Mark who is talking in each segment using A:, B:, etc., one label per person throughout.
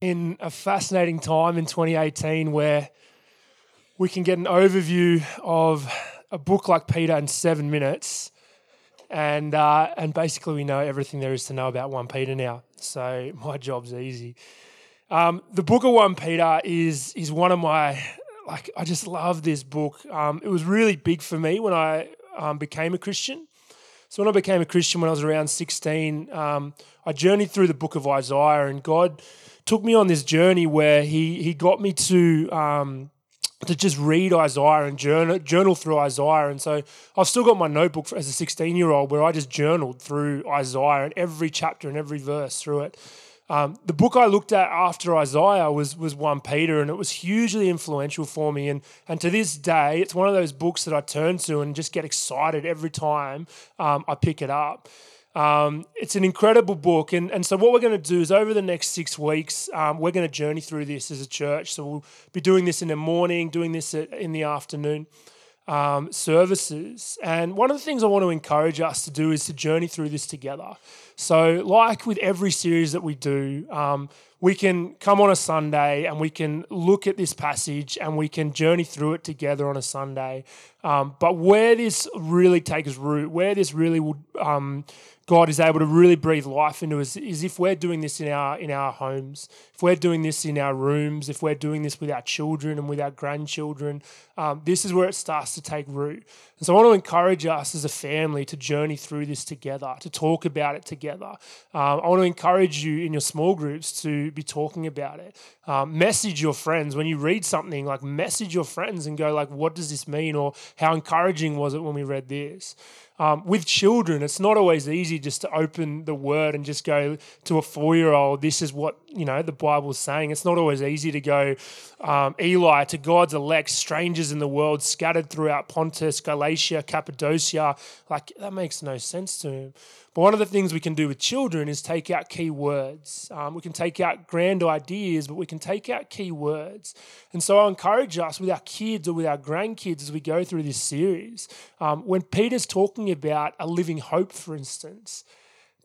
A: in a fascinating time in 2018 where we can get an overview of a book like Peter in seven minutes, and uh, and basically we know everything there is to know about one Peter now. So my job's easy. Um, the book of one Peter is is one of my like I just love this book. Um, it was really big for me when I um, became a Christian. So when I became a Christian when I was around 16, um, I journeyed through the book of Isaiah, and God took me on this journey where He He got me to um, to just read Isaiah and journal, journal through Isaiah. And so I've still got my notebook as a 16 year old where I just journaled through Isaiah and every chapter and every verse through it. Um, the book I looked at after Isaiah was was one Peter, and it was hugely influential for me. And and to this day, it's one of those books that I turn to and just get excited every time um, I pick it up. Um, it's an incredible book, and and so what we're going to do is over the next six weeks, um, we're going to journey through this as a church. So we'll be doing this in the morning, doing this in the afternoon um, services. And one of the things I want to encourage us to do is to journey through this together. So, like with every series that we do, um, we can come on a Sunday and we can look at this passage and we can journey through it together on a Sunday. Um, but where this really takes root, where this really would um, God is able to really breathe life into us is if we're doing this in our in our homes, if we're doing this in our rooms, if we're doing this with our children and with our grandchildren. Um, this is where it starts to take root. And so I want to encourage us as a family to journey through this together, to talk about it together. Um, I want to encourage you in your small groups to be talking about it. Um, message your friends when you read something, like message your friends and go like, "What does this mean?" or "How encouraging was it when we read this?" Um, with children, it's not always easy just to open the word and just go to a four year old, this is what, you know, the Bible's saying. It's not always easy to go, um, Eli, to God's elect, strangers in the world scattered throughout Pontus, Galatia, Cappadocia. Like, that makes no sense to him. But one of the things we can do with children is take out key words. Um, we can take out grand ideas, but we can take out key words. And so I encourage us with our kids or with our grandkids as we go through this series. Um, when Peter's talking about a living hope, for instance,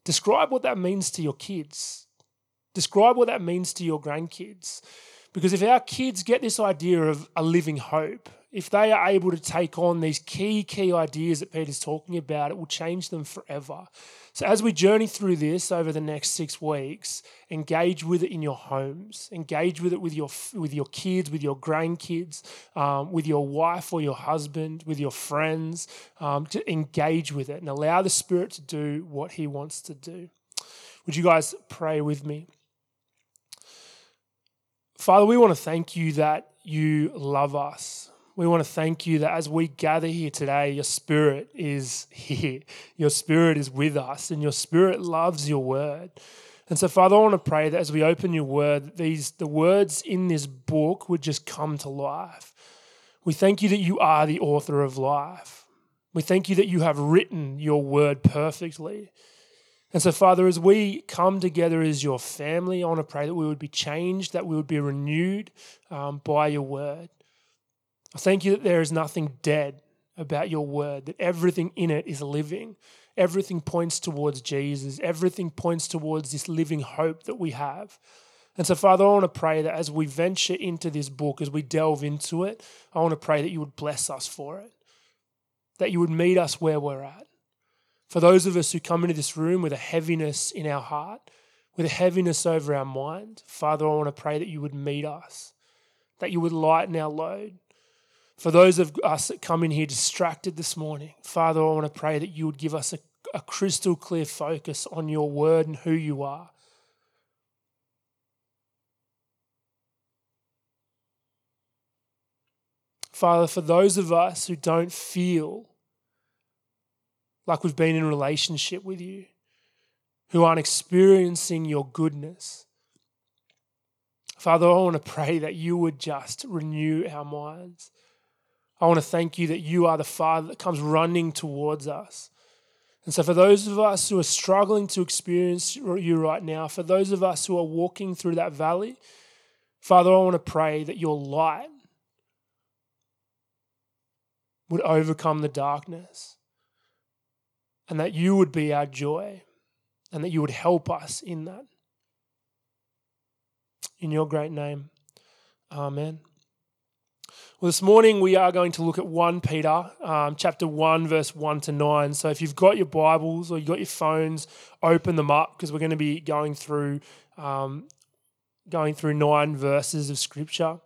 A: describe what that means to your kids. Describe what that means to your grandkids. Because if our kids get this idea of a living hope, if they are able to take on these key, key ideas that Peter's talking about, it will change them forever. So, as we journey through this over the next six weeks, engage with it in your homes, engage with it with your with your kids, with your grandkids, um, with your wife or your husband, with your friends. Um, to engage with it and allow the Spirit to do what He wants to do. Would you guys pray with me? Father, we want to thank you that you love us we want to thank you that as we gather here today, your spirit is here. Your spirit is with us, and your spirit loves your word. And so, Father, I want to pray that as we open your word, these the words in this book would just come to life. We thank you that you are the author of life. We thank you that you have written your word perfectly. And so, Father, as we come together as your family, I want to pray that we would be changed, that we would be renewed um, by your word. I thank you that there is nothing dead about your word, that everything in it is living. Everything points towards Jesus. Everything points towards this living hope that we have. And so, Father, I want to pray that as we venture into this book, as we delve into it, I want to pray that you would bless us for it, that you would meet us where we're at. For those of us who come into this room with a heaviness in our heart, with a heaviness over our mind, Father, I want to pray that you would meet us, that you would lighten our load, for those of us that come in here distracted this morning, Father, I want to pray that you would give us a, a crystal clear focus on your word and who you are. Father, for those of us who don't feel like we've been in relationship with you, who aren't experiencing your goodness, Father, I want to pray that you would just renew our minds. I want to thank you that you are the Father that comes running towards us. And so, for those of us who are struggling to experience you right now, for those of us who are walking through that valley, Father, I want to pray that your light would overcome the darkness and that you would be our joy and that you would help us in that. in your great name. Amen. Well, this morning we are going to look at 1 Peter, um, chapter 1, verse 1 to 9. So if you've got your Bibles or you've got your phones, open them up because we're going to be going through, um, going through nine verses of Scripture.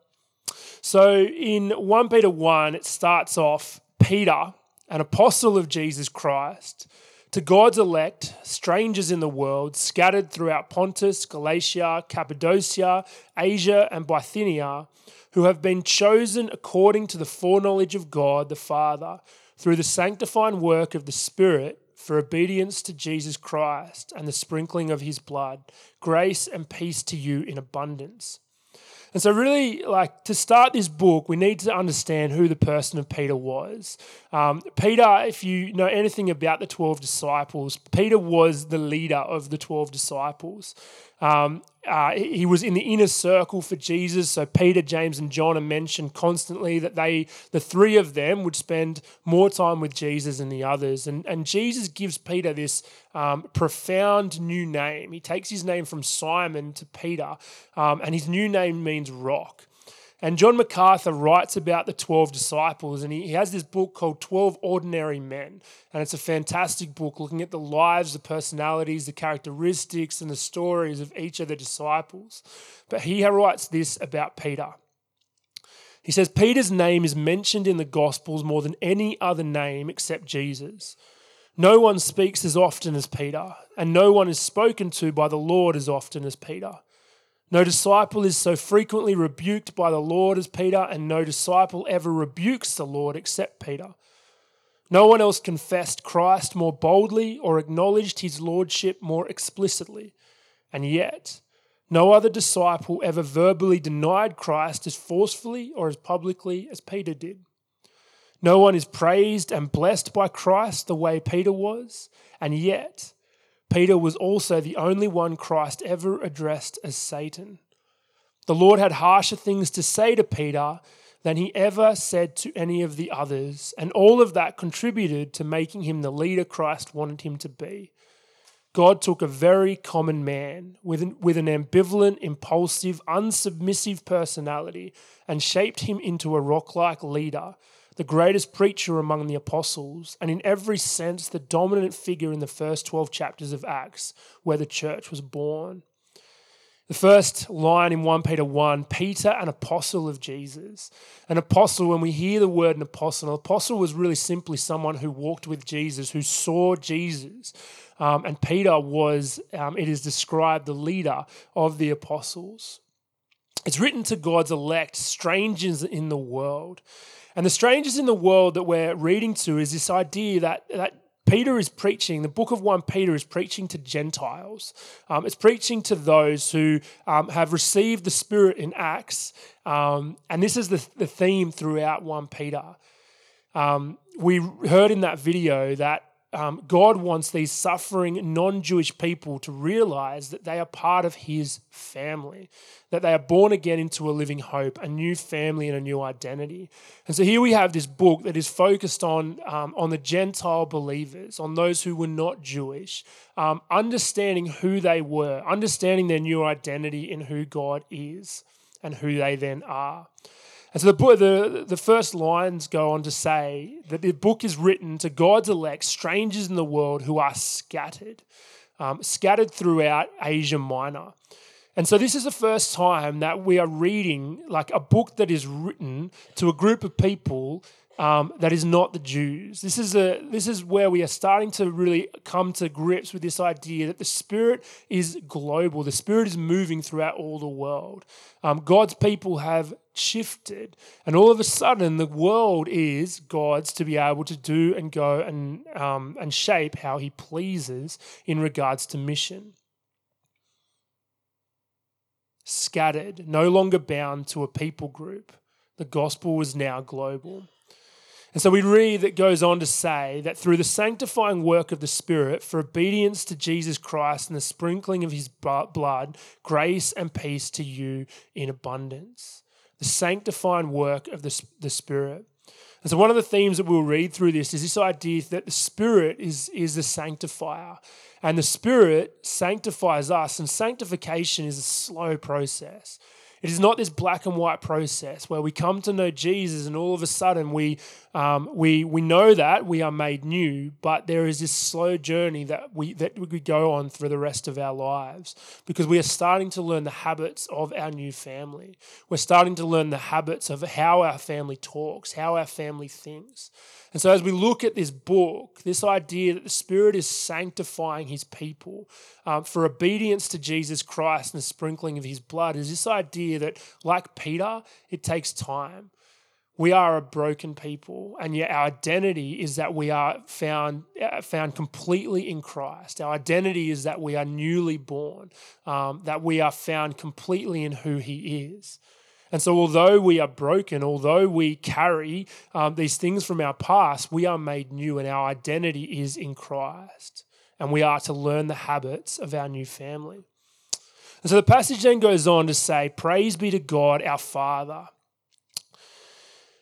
A: So in 1 Peter 1, it starts off Peter, an apostle of Jesus Christ, to God's elect, strangers in the world, scattered throughout Pontus, Galatia, Cappadocia, Asia, and Bithynia, who have been chosen according to the foreknowledge of God the Father, through the sanctifying work of the Spirit, for obedience to Jesus Christ and the sprinkling of his blood, grace and peace to you in abundance. And so, really, like to start this book, we need to understand who the person of Peter was. Um, Peter, if you know anything about the 12 disciples, Peter was the leader of the 12 disciples. Um, uh, he was in the inner circle for Jesus. So Peter, James, and John are mentioned constantly that they, the three of them, would spend more time with Jesus than the others. And, and Jesus gives Peter this um, profound new name. He takes his name from Simon to Peter, um, and his new name means rock. And John MacArthur writes about the 12 disciples, and he, has this book called 12 Ordinary Men. And it's a fantastic book looking at the lives, the personalities, the characteristics, and the stories of each of the disciples. But he writes this about Peter. He says, Peter's name is mentioned in the Gospels more than any other name except Jesus. No one speaks as often as Peter, and no one is spoken to by the Lord as often as Peter. No disciple is so frequently rebuked by the Lord as Peter, and no disciple ever rebukes the Lord except Peter. No one else confessed Christ more boldly or acknowledged his lordship more explicitly. And yet, no other disciple ever verbally denied Christ as forcefully or as publicly as Peter did. No one is praised and blessed by Christ the way Peter was, and yet, Peter was also the only one Christ ever addressed as Satan. The Lord had harsher things to say to Peter than he ever said to any of the others, and all of that contributed to making him the leader Christ wanted him to be. God took a very common man with an, with an ambivalent, impulsive, unsubmissive personality and shaped him into a rock like leader the greatest preacher among the apostles, and in every sense, the dominant figure in the first 12 chapters of Acts, where the church was born. The first line in 1 Peter 1 Peter, an apostle of Jesus. An apostle, when we hear the word an apostle, an apostle was really simply someone who walked with Jesus, who saw Jesus. Um, and Peter was, um, it is described, the leader of the apostles. It's written to God's elect, strangers in the world. And the strangers in the world that we're reading to is this idea that, that Peter is preaching, the book of 1 Peter is preaching to Gentiles. Um, it's preaching to those who um, have received the Spirit in Acts. Um, and this is the, the theme throughout 1 Peter. Um, we heard in that video that um, God wants these suffering non Jewish people to realize that they are part of His family, that they are born again into a living hope, a new family, and a new identity. And so here we have this book that is focused on, um, on the Gentile believers, on those who were not Jewish, um, understanding who they were, understanding their new identity in who God is and who they then are. And so the, the, the first lines go on to say that the book is written to God's elect, strangers in the world who are scattered, um, scattered throughout Asia Minor. And so this is the first time that we are reading like a book that is written to a group of people um, that is not the Jews. This is a this is where we are starting to really come to grips with this idea that the Spirit is global. The Spirit is moving throughout all the world. Um, God's people have shifted, and all of a sudden, the world is God's to be able to do and go and um, and shape how He pleases in regards to mission. Scattered, no longer bound to a people group. The gospel is now global. And so we read that goes on to say that through the sanctifying work of the Spirit, for obedience to Jesus Christ and the sprinkling of his blood, grace and peace to you in abundance. The sanctifying work of the, the Spirit. And so one of the themes that we'll read through this is this idea that the Spirit is, is the sanctifier. And the Spirit sanctifies us, and sanctification is a slow process. It is not this black and white process where we come to know Jesus and all of a sudden we, um, we, we know that we are made new, but there is this slow journey that we, that we go on through the rest of our lives because we are starting to learn the habits of our new family. We're starting to learn the habits of how our family talks, how our family thinks. And so, as we look at this book, this idea that the Spirit is sanctifying His people um, for obedience to Jesus Christ and the sprinkling of His blood is this idea that, like Peter, it takes time. We are a broken people, and yet our identity is that we are found uh, found completely in Christ. Our identity is that we are newly born, um, that we are found completely in who He is. And so, although we are broken, although we carry um, these things from our past, we are made new and our identity is in Christ. And we are to learn the habits of our new family. And so the passage then goes on to say, Praise be to God, our Father,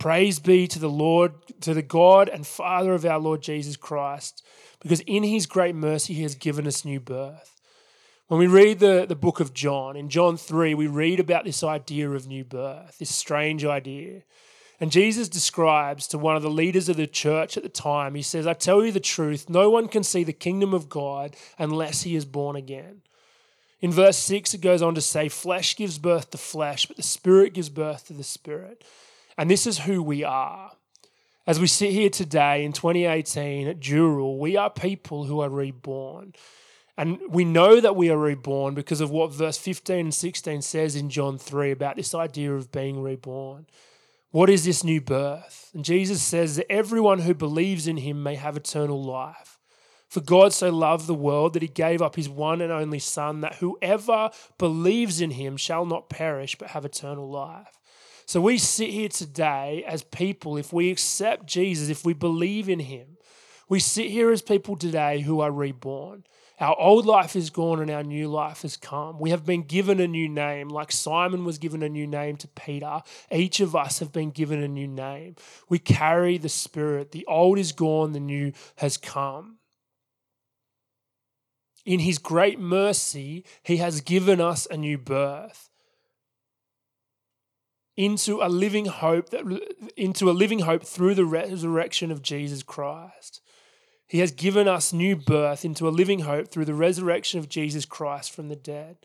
A: Praise be to the Lord, to the God and Father of our Lord Jesus Christ, because in his great mercy he has given us new birth. When we read the, the book of John, in John 3, we read about this idea of new birth, this strange idea. And Jesus describes to one of the leaders of the church at the time, he says, I tell you the truth, no one can see the kingdom of God unless he is born again. In verse 6, it goes on to say, Flesh gives birth to flesh, but the Spirit gives birth to the Spirit. And this is who we are. As we sit here today in 2018 at Dural, we are people who are reborn. And we know that we are reborn because of what verse 15 and 16 says in John 3 about this idea of being reborn. What is this new birth? And Jesus says that everyone who believes in him may have eternal life. For God so loved the world that he gave up his one and only Son, that whoever believes in him shall not perish but have eternal life. So we sit here today as people, if we accept Jesus, if we believe in him, we sit here as people today who are reborn. Our old life is gone and our new life has come. We have been given a new name, like Simon was given a new name to Peter. Each of us have been given a new name. We carry the Spirit. The old is gone, the new has come. In his great mercy, he has given us a new birth into a living hope that into a living hope through the resurrection of Jesus Christ. He has given us new birth into a living hope through the resurrection of Jesus Christ from the dead.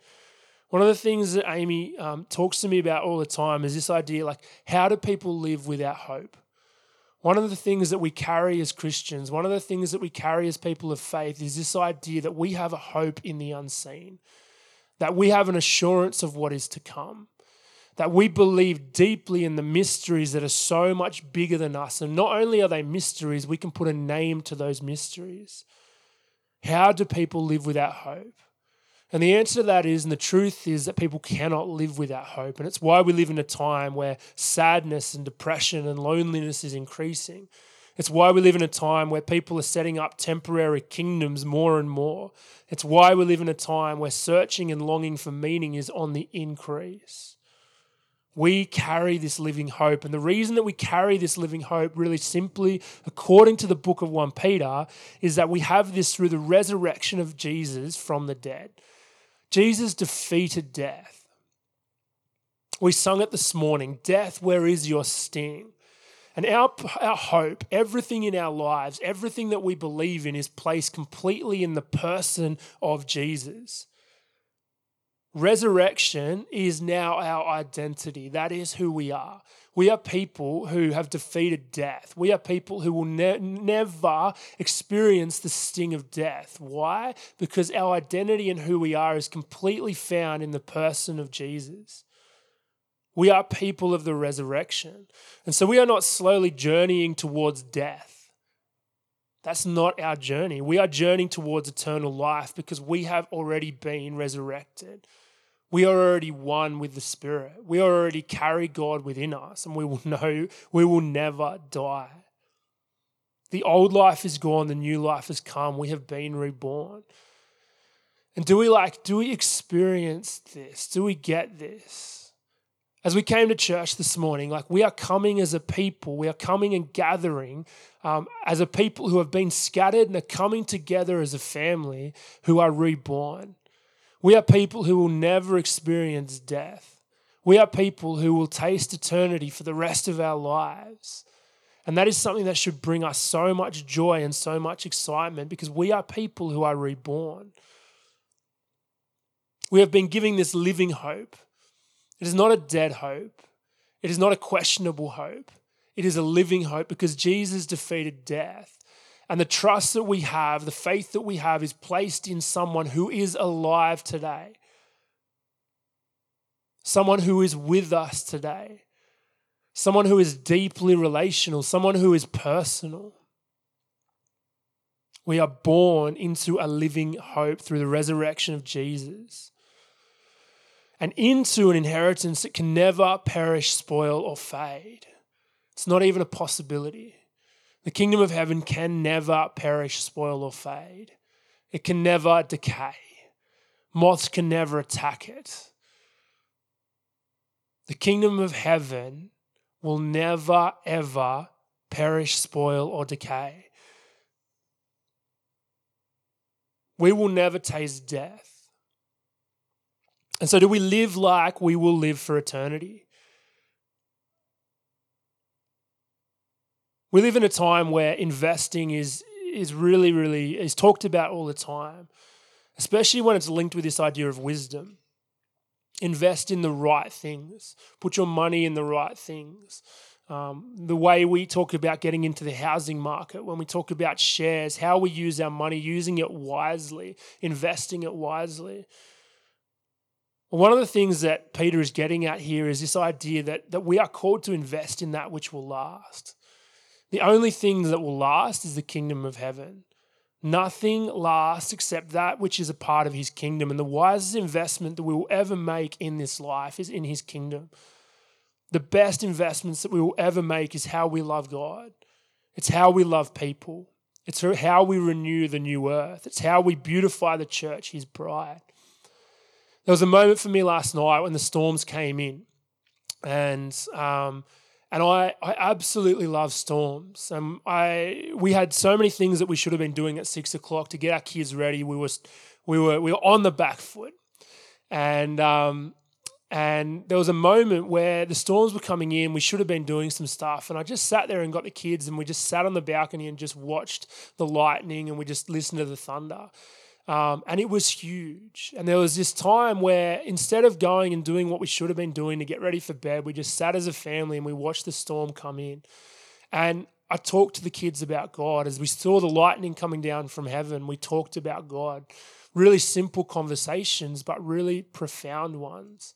A: One of the things that Amy um, talks to me about all the time is this idea like, how do people live without hope? One of the things that we carry as Christians, one of the things that we carry as people of faith is this idea that we have a hope in the unseen, that we have an assurance of what is to come that we believe deeply in the mysteries that are so much bigger than us. And not only are they mysteries, we can put a name to those mysteries. How do people live without hope? And the answer to that is, and the truth is, that people cannot live without hope. And it's why we live in a time where sadness and depression and loneliness is increasing. It's why we live in a time where people are setting up temporary kingdoms more and more. It's why we live in a time where searching and longing for meaning is on the increase we carry this living hope. And the reason that we carry this living hope, really simply, according to the book of 1 Peter, is that we have this through the resurrection of Jesus from the dead. Jesus defeated death. We sung it this morning Death, where is your sting? And our, our hope, everything in our lives, everything that we believe in, is placed completely in the person of Jesus. Resurrection is now our identity. That is who we are. We are people who have defeated death. We are people who will ne- never experience the sting of death. Why? Because our identity and who we are is completely found in the person of Jesus. We are people of the resurrection. And so we are not slowly journeying towards death. That's not our journey. We are journeying towards eternal life because we have already been resurrected. We are already one with the Spirit. We already carry God within us, and we will know we will never die. The old life is gone, the new life has come. We have been reborn. And do we like, do we experience this? Do we get this? As we came to church this morning, like we are coming as a people, we are coming and gathering um, as a people who have been scattered and are coming together as a family who are reborn. We are people who will never experience death. We are people who will taste eternity for the rest of our lives. And that is something that should bring us so much joy and so much excitement because we are people who are reborn. We have been giving this living hope. It is not a dead hope, it is not a questionable hope. It is a living hope because Jesus defeated death. And the trust that we have, the faith that we have, is placed in someone who is alive today, someone who is with us today, someone who is deeply relational, someone who is personal. We are born into a living hope through the resurrection of Jesus and into an inheritance that can never perish, spoil, or fade. It's not even a possibility. The kingdom of heaven can never perish, spoil, or fade. It can never decay. Moths can never attack it. The kingdom of heaven will never, ever perish, spoil, or decay. We will never taste death. And so, do we live like we will live for eternity? We live in a time where investing is, is really, really is talked about all the time, especially when it's linked with this idea of wisdom. Invest in the right things, put your money in the right things. Um, the way we talk about getting into the housing market, when we talk about shares, how we use our money, using it wisely, investing it wisely. One of the things that Peter is getting at here is this idea that, that we are called to invest in that which will last. The only thing that will last is the kingdom of heaven. Nothing lasts except that which is a part of his kingdom. And the wisest investment that we will ever make in this life is in his kingdom. The best investments that we will ever make is how we love God, it's how we love people, it's how we renew the new earth, it's how we beautify the church, his bride. There was a moment for me last night when the storms came in, and um, and I, I absolutely love storms. Um, I we had so many things that we should have been doing at six o'clock to get our kids ready. We was we were we were on the back foot, and um, and there was a moment where the storms were coming in. We should have been doing some stuff, and I just sat there and got the kids, and we just sat on the balcony and just watched the lightning, and we just listened to the thunder. Um, and it was huge. And there was this time where instead of going and doing what we should have been doing to get ready for bed, we just sat as a family and we watched the storm come in. And I talked to the kids about God. As we saw the lightning coming down from heaven, we talked about God. Really simple conversations, but really profound ones.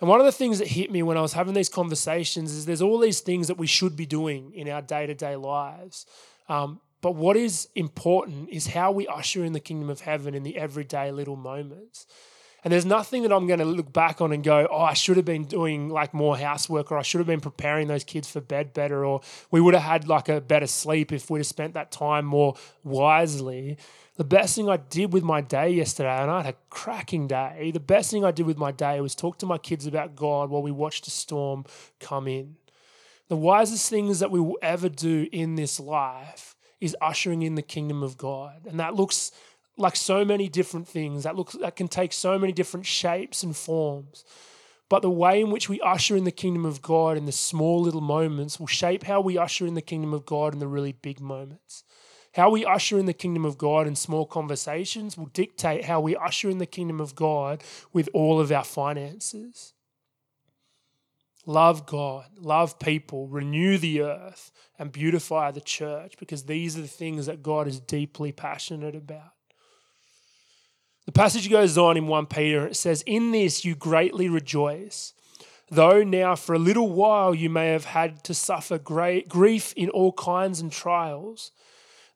A: And one of the things that hit me when I was having these conversations is there's all these things that we should be doing in our day to day lives. Um, but what is important is how we usher in the kingdom of heaven in the everyday little moments. And there's nothing that I'm going to look back on and go, oh, I should have been doing like more housework or I should have been preparing those kids for bed better or we would have had like a better sleep if we'd have spent that time more wisely. The best thing I did with my day yesterday, and I had a cracking day, the best thing I did with my day was talk to my kids about God while we watched a storm come in. The wisest things that we will ever do in this life is ushering in the kingdom of God. And that looks like so many different things. That looks that can take so many different shapes and forms. But the way in which we usher in the kingdom of God in the small little moments will shape how we usher in the kingdom of God in the really big moments. How we usher in the kingdom of God in small conversations will dictate how we usher in the kingdom of God with all of our finances. Love God, love people, renew the earth, and beautify the church because these are the things that God is deeply passionate about. The passage goes on in 1 Peter. and It says, In this you greatly rejoice, though now for a little while you may have had to suffer great grief in all kinds and trials.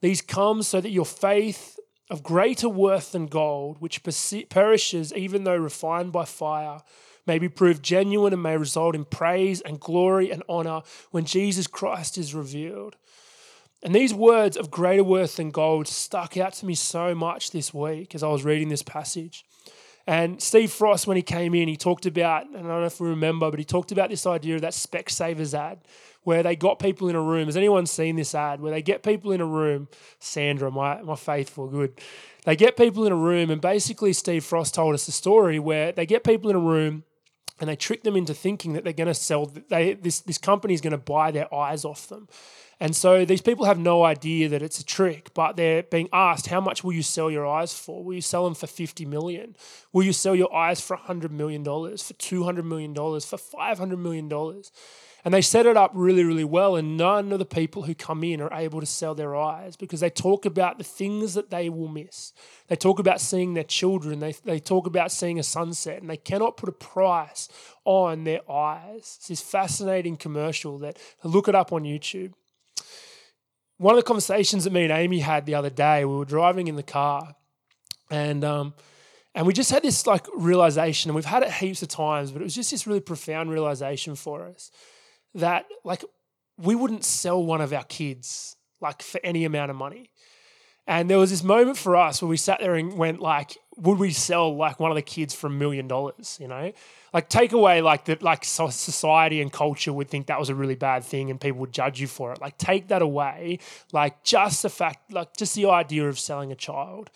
A: These come so that your faith of greater worth than gold, which perishes even though refined by fire, may be proved genuine and may result in praise and glory and honor when Jesus Christ is revealed. And these words of greater worth than gold stuck out to me so much this week as I was reading this passage. And Steve Frost, when he came in, he talked about, and I don't know if we remember, but he talked about this idea of that Specsavers ad where they got people in a room. Has anyone seen this ad where they get people in a room? Sandra, my, my faithful, good. They get people in a room, and basically, Steve Frost told us a story where they get people in a room and they trick them into thinking that they're going to sell, they, this, this company is going to buy their eyes off them. And so these people have no idea that it's a trick, but they're being asked, how much will you sell your eyes for? Will you sell them for 50 million? Will you sell your eyes for $100 million, for $200 million, for $500 million? And they set it up really, really well. And none of the people who come in are able to sell their eyes because they talk about the things that they will miss. They talk about seeing their children. They, they talk about seeing a sunset. And they cannot put a price on their eyes. It's this fascinating commercial that look it up on YouTube. One of the conversations that me and Amy had the other day, we were driving in the car and um, and we just had this like realization, and we've had it heaps of times, but it was just this really profound realization for us that like we wouldn't sell one of our kids like for any amount of money. And there was this moment for us where we sat there and went like, would we sell like one of the kids for a million dollars? You know, like take away like that, like society and culture would think that was a really bad thing and people would judge you for it. Like take that away, like just the fact, like just the idea of selling a child.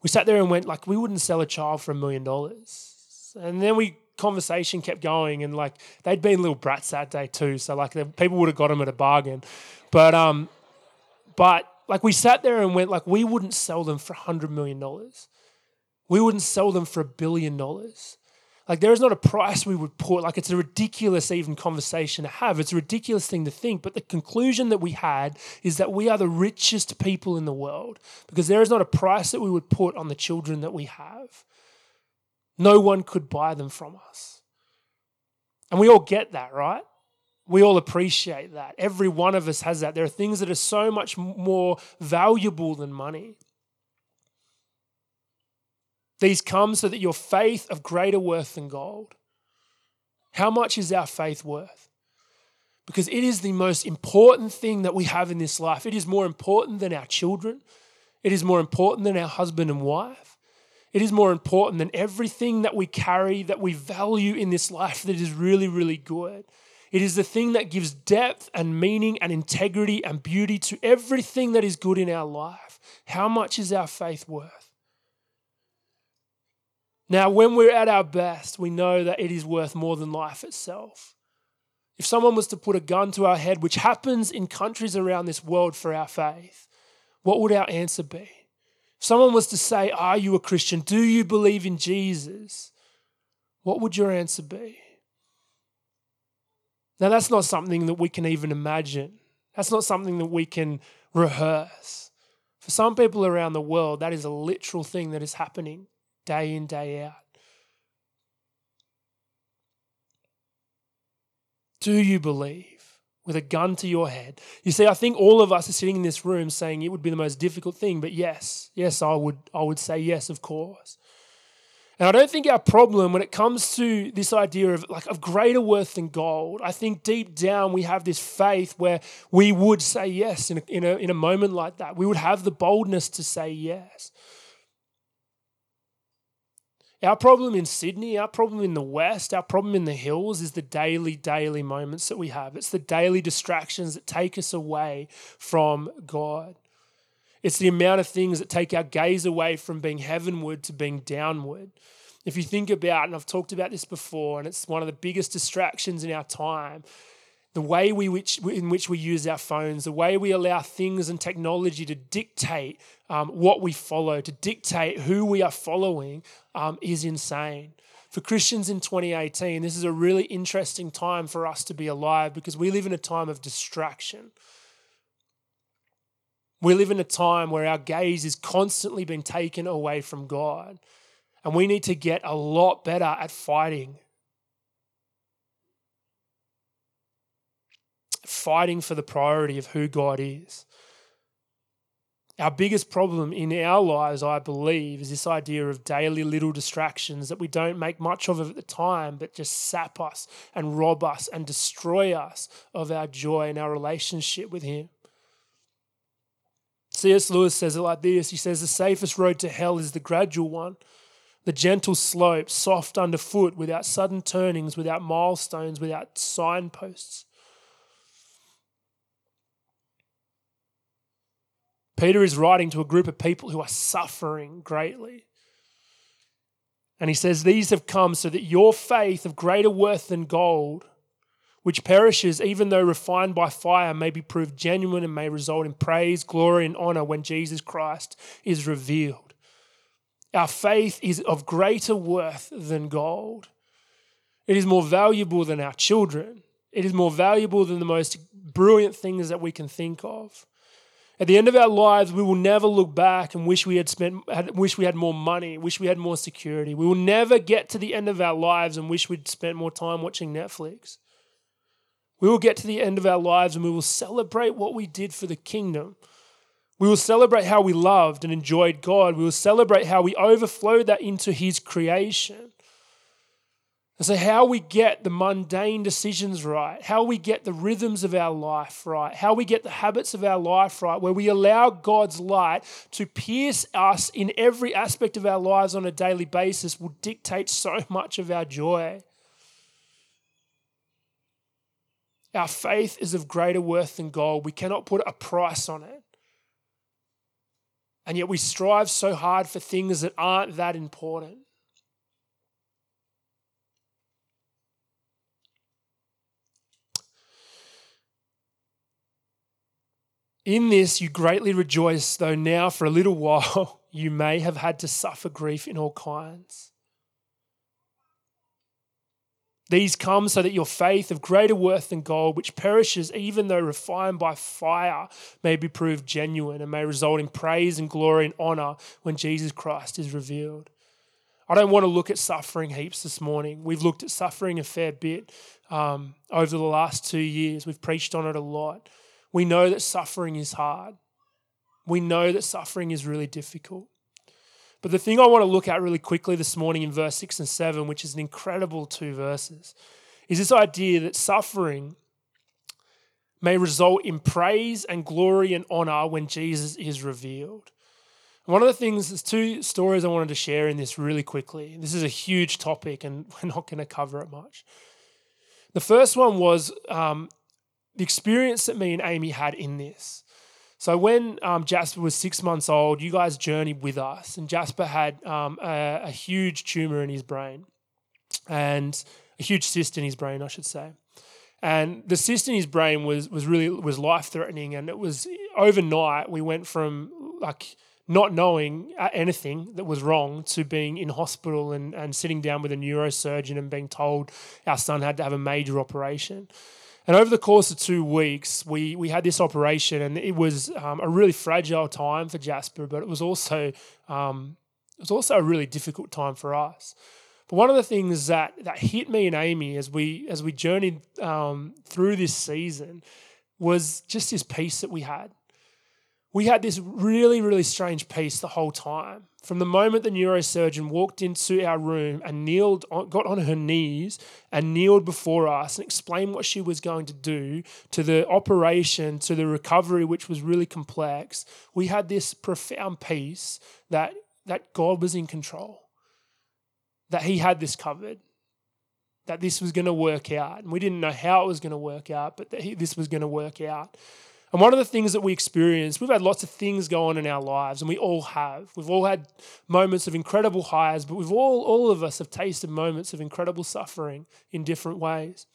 A: We sat there and went like, we wouldn't sell a child for a million dollars. And then we conversation kept going, and like they'd been little brats that day too. So like people would have got them at a bargain, but um, but like we sat there and went like we wouldn't sell them for hundred million dollars, we wouldn't sell them for a billion dollars. Like there is not a price we would put. Like it's a ridiculous even conversation to have. It's a ridiculous thing to think. But the conclusion that we had is that we are the richest people in the world because there is not a price that we would put on the children that we have. No one could buy them from us. And we all get that, right? We all appreciate that. Every one of us has that. There are things that are so much more valuable than money. These come so that your faith of greater worth than gold. How much is our faith worth? Because it is the most important thing that we have in this life. It is more important than our children. It is more important than our husband and wife. It is more important than everything that we carry, that we value in this life that is really, really good. It is the thing that gives depth and meaning and integrity and beauty to everything that is good in our life. How much is our faith worth? Now, when we're at our best, we know that it is worth more than life itself. If someone was to put a gun to our head, which happens in countries around this world for our faith, what would our answer be? Someone was to say, Are you a Christian? Do you believe in Jesus? What would your answer be? Now, that's not something that we can even imagine. That's not something that we can rehearse. For some people around the world, that is a literal thing that is happening day in, day out. Do you believe? With a gun to your head. You see, I think all of us are sitting in this room saying it would be the most difficult thing, but yes, yes, I would, I would say yes, of course. And I don't think our problem when it comes to this idea of like of greater worth than gold, I think deep down we have this faith where we would say yes in a, in a, in a moment like that. We would have the boldness to say yes. Our problem in Sydney, our problem in the West, our problem in the hills is the daily, daily moments that we have. It's the daily distractions that take us away from God. It's the amount of things that take our gaze away from being heavenward to being downward. If you think about, and I've talked about this before, and it's one of the biggest distractions in our time, the way we which, in which we use our phones, the way we allow things and technology to dictate um, what we follow, to dictate who we are following, um, is insane. For Christians in 2018, this is a really interesting time for us to be alive because we live in a time of distraction. We live in a time where our gaze is constantly being taken away from God. And we need to get a lot better at fighting fighting for the priority of who God is. Our biggest problem in our lives, I believe, is this idea of daily little distractions that we don't make much of at the time, but just sap us and rob us and destroy us of our joy and our relationship with Him. C.S. Lewis says it like this He says, The safest road to hell is the gradual one, the gentle slope, soft underfoot, without sudden turnings, without milestones, without signposts. Peter is writing to a group of people who are suffering greatly. And he says, These have come so that your faith of greater worth than gold, which perishes even though refined by fire, may be proved genuine and may result in praise, glory, and honor when Jesus Christ is revealed. Our faith is of greater worth than gold. It is more valuable than our children. It is more valuable than the most brilliant things that we can think of. At the end of our lives, we will never look back and wish we had spent, had, wish we had more money, wish we had more security. We will never get to the end of our lives and wish we'd spent more time watching Netflix. We will get to the end of our lives and we will celebrate what we did for the kingdom. We will celebrate how we loved and enjoyed God. We will celebrate how we overflowed that into His creation. And so, how we get the mundane decisions right, how we get the rhythms of our life right, how we get the habits of our life right, where we allow God's light to pierce us in every aspect of our lives on a daily basis, will dictate so much of our joy. Our faith is of greater worth than gold. We cannot put a price on it. And yet, we strive so hard for things that aren't that important. In this you greatly rejoice, though now for a little while you may have had to suffer grief in all kinds. These come so that your faith of greater worth than gold, which perishes even though refined by fire, may be proved genuine and may result in praise and glory and honor when Jesus Christ is revealed. I don't want to look at suffering heaps this morning. We've looked at suffering a fair bit um, over the last two years. We've preached on it a lot. We know that suffering is hard. We know that suffering is really difficult. But the thing I want to look at really quickly this morning in verse 6 and 7, which is an incredible two verses, is this idea that suffering may result in praise and glory and honor when Jesus is revealed. one of the things, there's two stories I wanted to share in this really quickly. This is a huge topic and we're not going to cover it much. The first one was um, the experience that me and Amy had in this. So when um, Jasper was six months old, you guys journeyed with us, and Jasper had um, a, a, huge tumor in his brain, and a huge cyst in his brain, I should say. And the cyst in his brain was was really was life threatening, and it was overnight. We went from like not knowing uh, anything that was wrong to being in hospital and, and sitting down with a neurosurgeon and being told our son had to have a major operation. And over the course of two weeks, we we had this operation, and it was um, a really fragile time for Jasper, but it was also um, it was also a really difficult time for us. But one of the things that that hit me and Amy as we as we journeyed um, through this season was just this peace that we had we had this really, really strange peace the whole time. From the moment the neurosurgeon walked into our room and kneeled, got on her knees and kneeled before us and explained what she was going to do, to the operation, to the recovery, which was really complex, we had this profound peace that, that God was in control, that He had this covered, that this was going to work out. And we didn't know how it was going to work out, but that he, this was going to work out. And one of the things that we experience, we've had lots of things go on in our lives, and we all have. We've all had moments of incredible highs, but we've all, all of us have tasted moments of incredible suffering in different ways.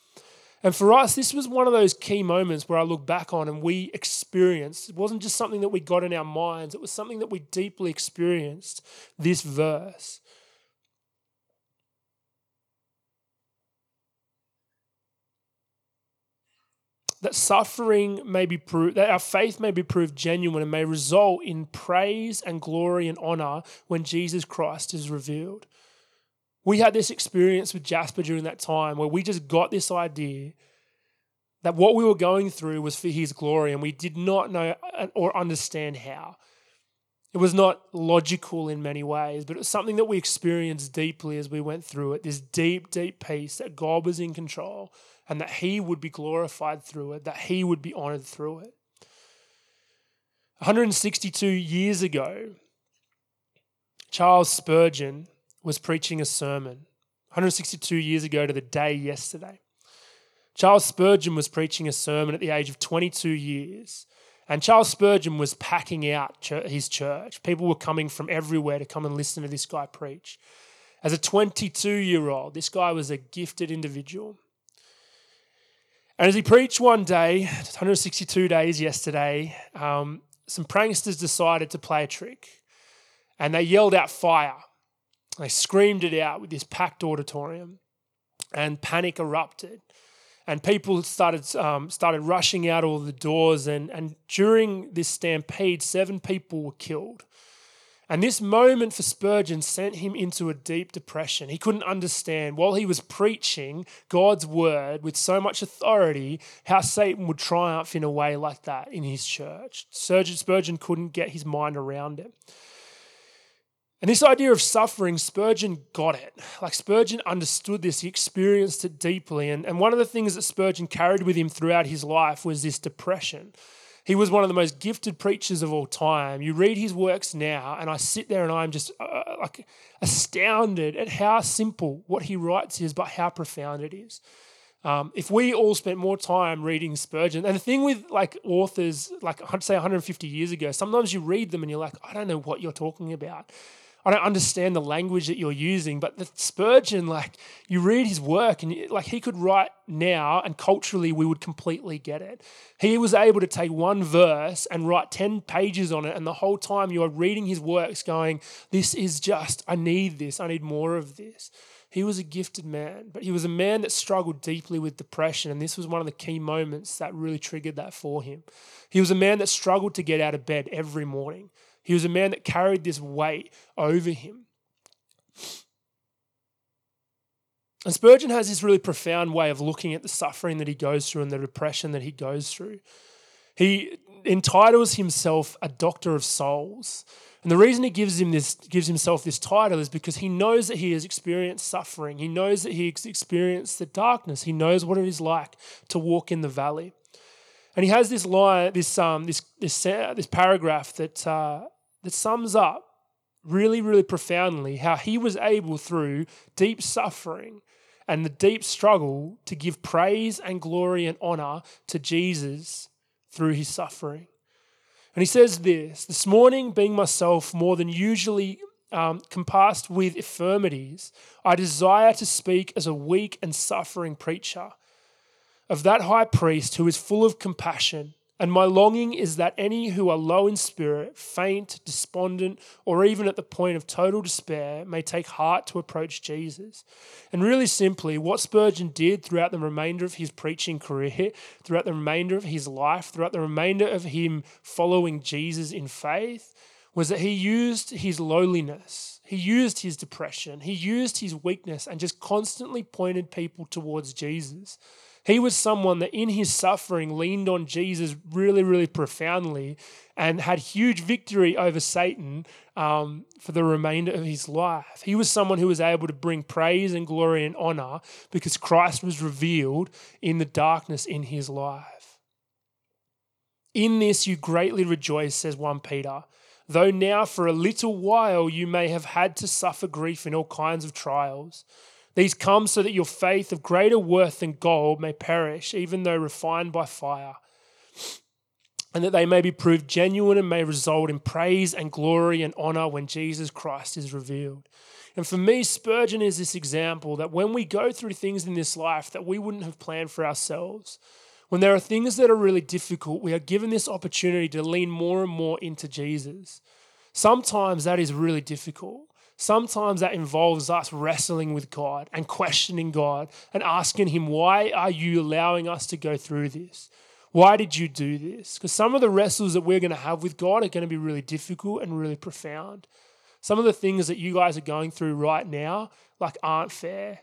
A: And for us, this was one of those key moments where I look back on and we experienced. It wasn't just something that we got in our minds, it was something that we deeply experienced this verse. That suffering may be proved, that our faith may be proved genuine and may result in praise and glory and honor when Jesus Christ is revealed. We had this experience with Jasper during that time where we just got this idea that what we were going through was for his glory and we did not know uh, or understand how. It was not logical in many ways, but it was something that we experienced deeply as we went through it this deep, deep peace that God was in control and that He would be glorified through it, that He would be honored through it. 162 years ago, Charles Spurgeon was preaching a sermon. 162 years ago to the day yesterday. Charles Spurgeon was preaching a sermon at the age of 22 years. And Charles Spurgeon was packing out his church. People were coming from everywhere to come and listen to this guy preach. As a 22 year old, this guy was a gifted individual. And as he preached one day, 162 days yesterday, um, some pranksters decided to play a trick. And they yelled out fire. They screamed it out with this packed auditorium. And panic erupted and people started um, started rushing out all the doors. And, and during this stampede, seven people were killed. And this moment for Spurgeon sent him into a deep depression. He couldn't understand, while he was preaching God's word with so much authority, how Satan would triumph in a way like that in his church. Spurgeon couldn't get his mind around it. And this idea of suffering, Spurgeon got it. Like Spurgeon understood this, he experienced it deeply. And, and one of the things that Spurgeon carried with him throughout his life was this depression. He was one of the most gifted preachers of all time. You read his works now, and I sit there and I'm just uh, like astounded at how simple what he writes is, but how profound it is. Um, if we all spent more time reading Spurgeon, and the thing with like authors, like say 150 years ago, sometimes you read them and you're like, I don't know what you're talking about. I don't understand the language that you're using, but the Spurgeon, like you read his work and like he could write now and culturally we would completely get it. He was able to take one verse and write 10 pages on it. And the whole time you are reading his works going, this is just, I need this. I need more of this. He was a gifted man, but he was a man that struggled deeply with depression. And this was one of the key moments that really triggered that for him. He was a man that struggled to get out of bed every morning. He was a man that carried this weight over him. And Spurgeon has this really profound way of looking at the suffering that he goes through and the depression that he goes through. He entitles himself a doctor of souls. And the reason he gives him this gives himself this title is because he knows that he has experienced suffering. He knows that he has experienced the darkness. He knows what it is like to walk in the valley. And he has this line, this um, this this uh, this paragraph that uh, that sums up really, really profoundly how he was able through deep suffering and the deep struggle to give praise and glory and honor to Jesus through his suffering. And he says this This morning, being myself more than usually um, compassed with infirmities, I desire to speak as a weak and suffering preacher of that high priest who is full of compassion and my longing is that any who are low in spirit, faint, despondent, or even at the point of total despair may take heart to approach Jesus. And really simply, what Spurgeon did throughout the remainder of his preaching career, throughout the remainder of his life, throughout the remainder of him following Jesus in faith, was that he used his lowliness, he used his depression, he used his weakness, and just constantly pointed people towards Jesus. He was someone that in his suffering leaned on Jesus really, really profoundly and had huge victory over Satan um, for the remainder of his life. He was someone who was able to bring praise and glory and honor because Christ was revealed in the darkness in his life. In this you greatly rejoice, says 1 Peter, though now for a little while you may have had to suffer grief in all kinds of trials. These come so that your faith of greater worth than gold may perish, even though refined by fire, and that they may be proved genuine and may result in praise and glory and honor when Jesus Christ is revealed. And for me, Spurgeon is this example that when we go through things in this life that we wouldn't have planned for ourselves, when there are things that are really difficult, we are given this opportunity to lean more and more into Jesus. Sometimes that is really difficult. Sometimes that involves us wrestling with God and questioning God and asking Him, why are you allowing us to go through this? Why did you do this? Because some of the wrestles that we're going to have with God are going to be really difficult and really profound. Some of the things that you guys are going through right now, like, aren't fair.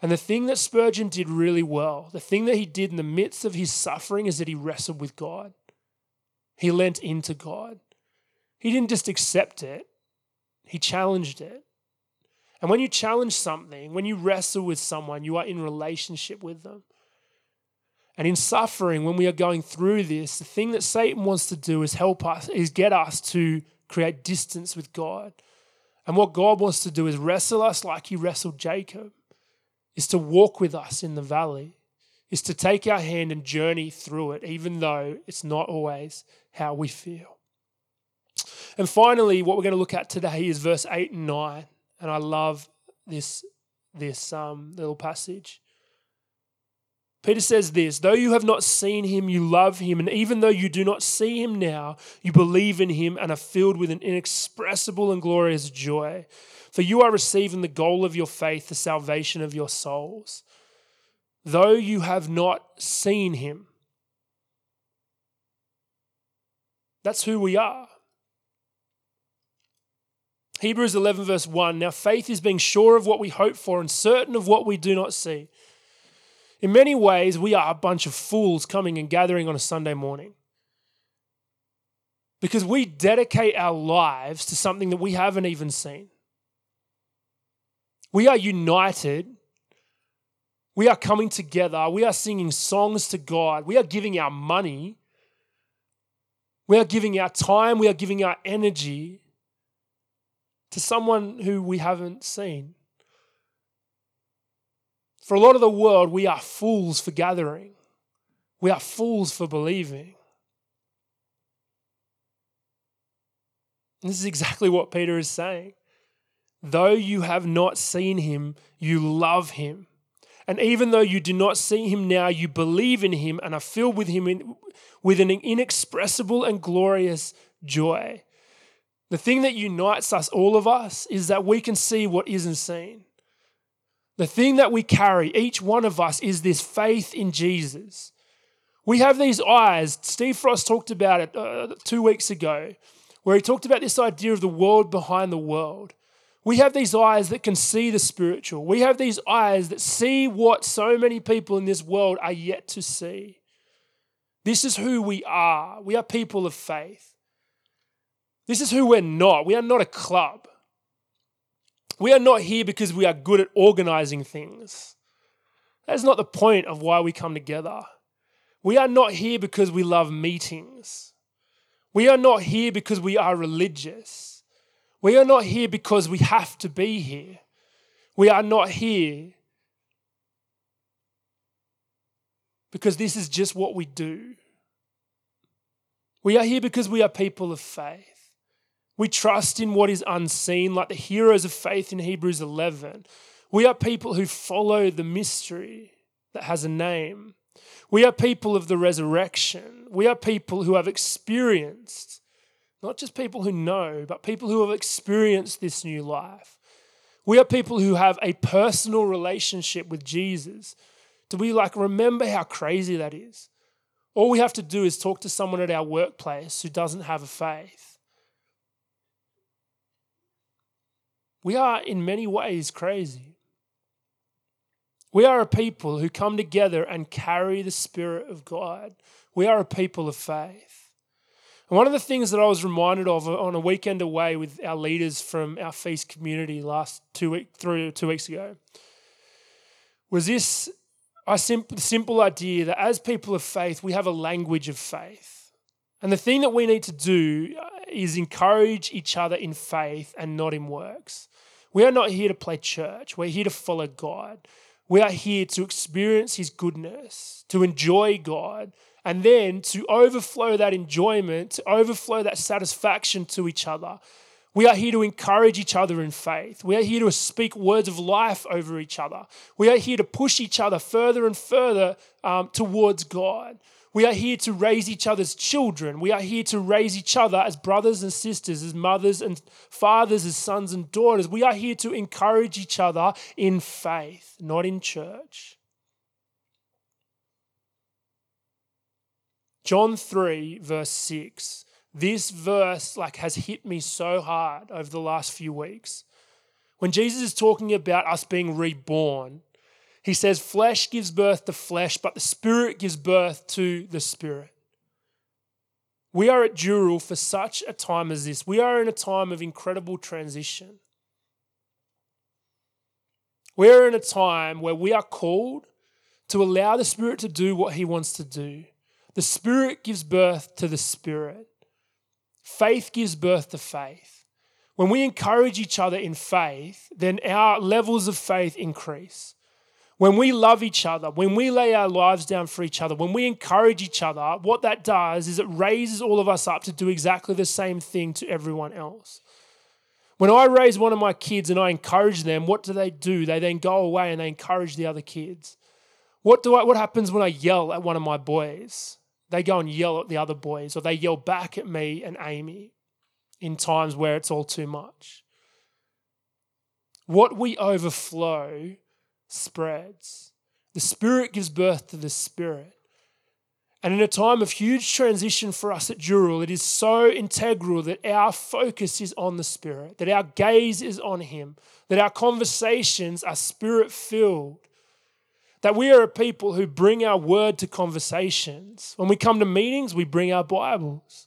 A: And the thing that Spurgeon did really well, the thing that he did in the midst of his suffering, is that he wrestled with God. He leant into God. He didn't just accept it, he challenged it. And when you challenge something, when you wrestle with someone, you are in relationship with them. And in suffering, when we are going through this, the thing that Satan wants to do is help us, is get us to create distance with God. And what God wants to do is wrestle us like he wrestled Jacob, is to walk with us in the valley, is to take our hand and journey through it, even though it's not always how we feel. And finally, what we're going to look at today is verse 8 and 9. And I love this, this um, little passage. Peter says this Though you have not seen him, you love him. And even though you do not see him now, you believe in him and are filled with an inexpressible and glorious joy. For you are receiving the goal of your faith, the salvation of your souls. Though you have not seen him, that's who we are. Hebrews 11, verse 1 Now faith is being sure of what we hope for and certain of what we do not see. In many ways, we are a bunch of fools coming and gathering on a Sunday morning because we dedicate our lives to something that we haven't even seen. We are united. We are coming together. We are singing songs to God. We are giving our money. We are giving our time. We are giving our energy to someone who we haven't seen. For a lot of the world, we are fools for gathering, we are fools for believing. And this is exactly what Peter is saying. Though you have not seen him, you love him. And even though you do not see him now, you believe in him and are filled with him in, with an inexpressible and glorious joy. The thing that unites us, all of us, is that we can see what isn't seen. The thing that we carry, each one of us, is this faith in Jesus. We have these eyes. Steve Frost talked about it uh, two weeks ago, where he talked about this idea of the world behind the world. We have these eyes that can see the spiritual. We have these eyes that see what so many people in this world are yet to see. This is who we are. We are people of faith. This is who we're not. We are not a club. We are not here because we are good at organizing things. That's not the point of why we come together. We are not here because we love meetings. We are not here because we are religious. We are not here because we have to be here. We are not here because this is just what we do. We are here because we are people of faith. We trust in what is unseen, like the heroes of faith in Hebrews 11. We are people who follow the mystery that has a name. We are people of the resurrection. We are people who have experienced, not just people who know, but people who have experienced this new life. We are people who have a personal relationship with Jesus. Do we like remember how crazy that is? All we have to do is talk to someone at our workplace who doesn't have a faith We are in many ways crazy. We are a people who come together and carry the Spirit of God. We are a people of faith. And one of the things that I was reminded of uh, on a weekend away with our leaders from our feast community last two week, three two weeks ago was this a simple, simple idea that as people of faith, we have a language of faith. And the thing that we need to do uh, is encourage each other in faith and not in works. We are not here to play church. We're here to follow God. We are here to experience His goodness, to enjoy God, and then to overflow that enjoyment, to overflow that satisfaction to each other. We are here to encourage each other in faith. We are here to speak words of life over each other. We are here to push each other further and further um, towards God. We are here to raise each other's children. We are here to raise each other as brothers and sisters, as mothers and fathers, as sons and daughters. We are here to encourage each other in faith, not in church. John 3, verse 6. This verse like has hit me so hard over the last few weeks. When Jesus is talking about us being reborn, he says, Flesh gives birth to flesh, but the Spirit gives birth to the Spirit. We are at Dural for such a time as this. We are in a time of incredible transition. We're in a time where we are called to allow the Spirit to do what He wants to do. The Spirit gives birth to the Spirit, faith gives birth to faith. When we encourage each other in faith, then our levels of faith increase. When we love each other, when we lay our lives down for each other, when we encourage each other, what that does is it raises all of us up to do exactly the same thing to everyone else. When I raise one of my kids and I encourage them, what do they do? They then go away and they encourage the other kids. What, do I, what happens when I yell at one of my boys? They go and yell at the other boys, or they yell back at me and Amy in times where it's all too much. What we overflow spreads. The Spirit gives birth to the Spirit. And in a time of huge transition for us at Dural, it is so integral that our focus is on the Spirit, that our gaze is on Him, that our conversations are Spirit filled, that we are a people who bring our word to conversations. When we come to meetings, we bring our Bibles.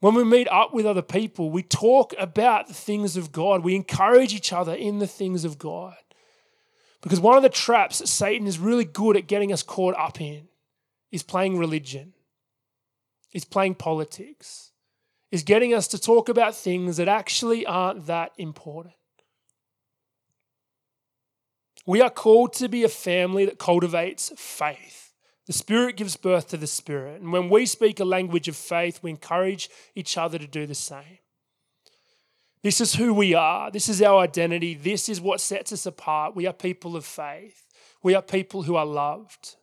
A: When we meet up with other people, we talk about the things of God. We encourage each other in the things of God. Because one of the traps that Satan is really good at getting us caught up in is playing religion, is playing politics, is getting us to talk about things that actually aren't that important. We are called to be a family that cultivates faith. The Spirit gives birth to the Spirit. And when we speak a language of faith, we encourage each other to do the same. This is who we are. This is our identity. This is what sets us apart. We are people of faith. We are people who are loved.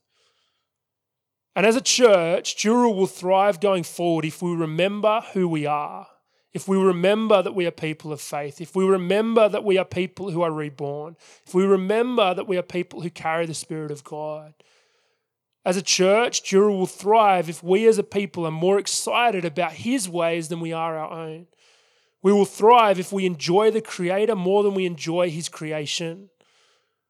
A: And as a church, Dural will thrive going forward if we remember who we are, if we remember that we are people of faith, if we remember that we are people who are reborn, if we remember that we are people who carry the Spirit of God. As a church, Dural will thrive if we as a people are more excited about His ways than we are our own. We will thrive if we enjoy the Creator more than we enjoy His creation.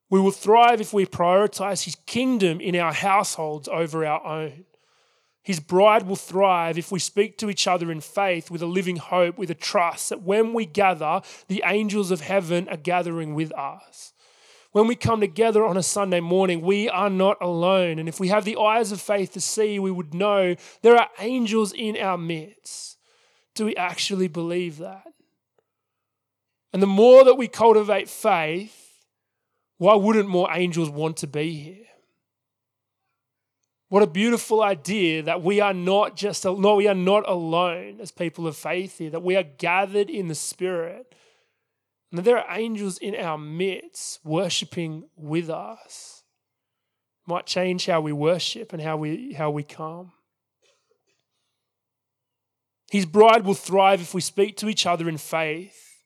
A: We will thrive if we prioritize His kingdom in our households over our own. His bride will thrive if we speak to each other in faith with a living hope, with a trust that when we gather, the angels of heaven are gathering with us. When we come together on a Sunday morning, we are not alone. And if we have the eyes of faith to see, we would know there are angels in our midst. Do we actually believe that? And the more that we cultivate faith, why wouldn't more angels want to be here? What a beautiful idea that we are not just no, we are not alone as people of faith here, that we are gathered in the Spirit. And that there are angels in our midst worshiping with us. Might change how we worship and how we how we come. His bride will thrive if we speak to each other in faith.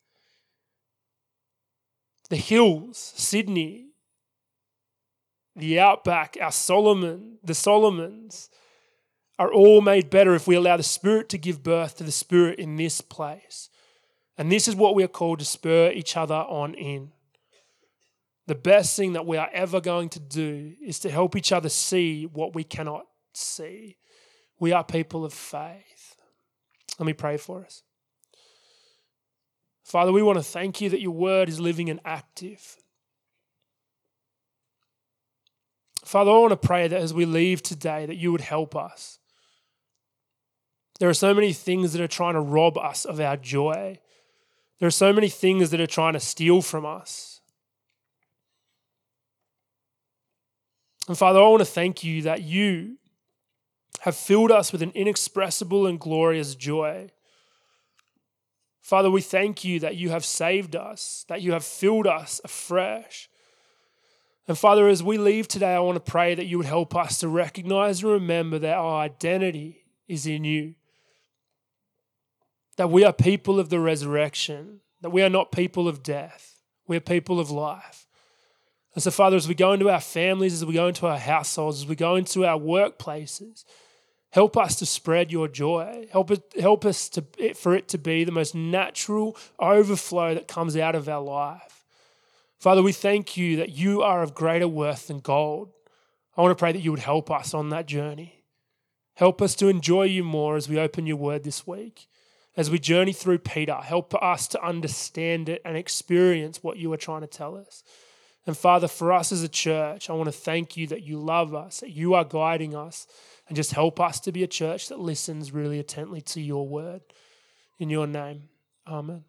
A: The hills, Sydney, the outback, our Solomon, the Solomons, are all made better if we allow the Spirit to give birth to the Spirit in this place. And this is what we are called to spur each other on in. The best thing that we are ever going to do is to help each other see what we cannot see. We are people of faith. Let me pray for us. Father, we want to thank you that your word is living and active. Father, I want to pray that as we leave today, that you would help us. There are so many things that are trying to rob us of our joy. There are so many things that are trying to steal from us. And Father, I want to thank you that you have filled us with an inexpressible and glorious joy. Father, we thank you that you have saved us, that you have filled us afresh. And Father, as we leave today, I want to pray that you would help us to recognize and remember that our identity is in you. That we are people of the resurrection, that we are not people of death, we are people of life. And so, Father, as we go into our families, as we go into our households, as we go into our workplaces, Help us to spread your joy. Help, it, help us to, for it to be the most natural overflow that comes out of our life. Father, we thank you that you are of greater worth than gold. I want to pray that you would help us on that journey. Help us to enjoy you more as we open your word this week. As we journey through Peter, help us to understand it and experience what you are trying to tell us. And Father, for us as a church, I want to thank you that you love us, that you are guiding us and just help us to be a church that listens really attentively to your word. In your name, amen.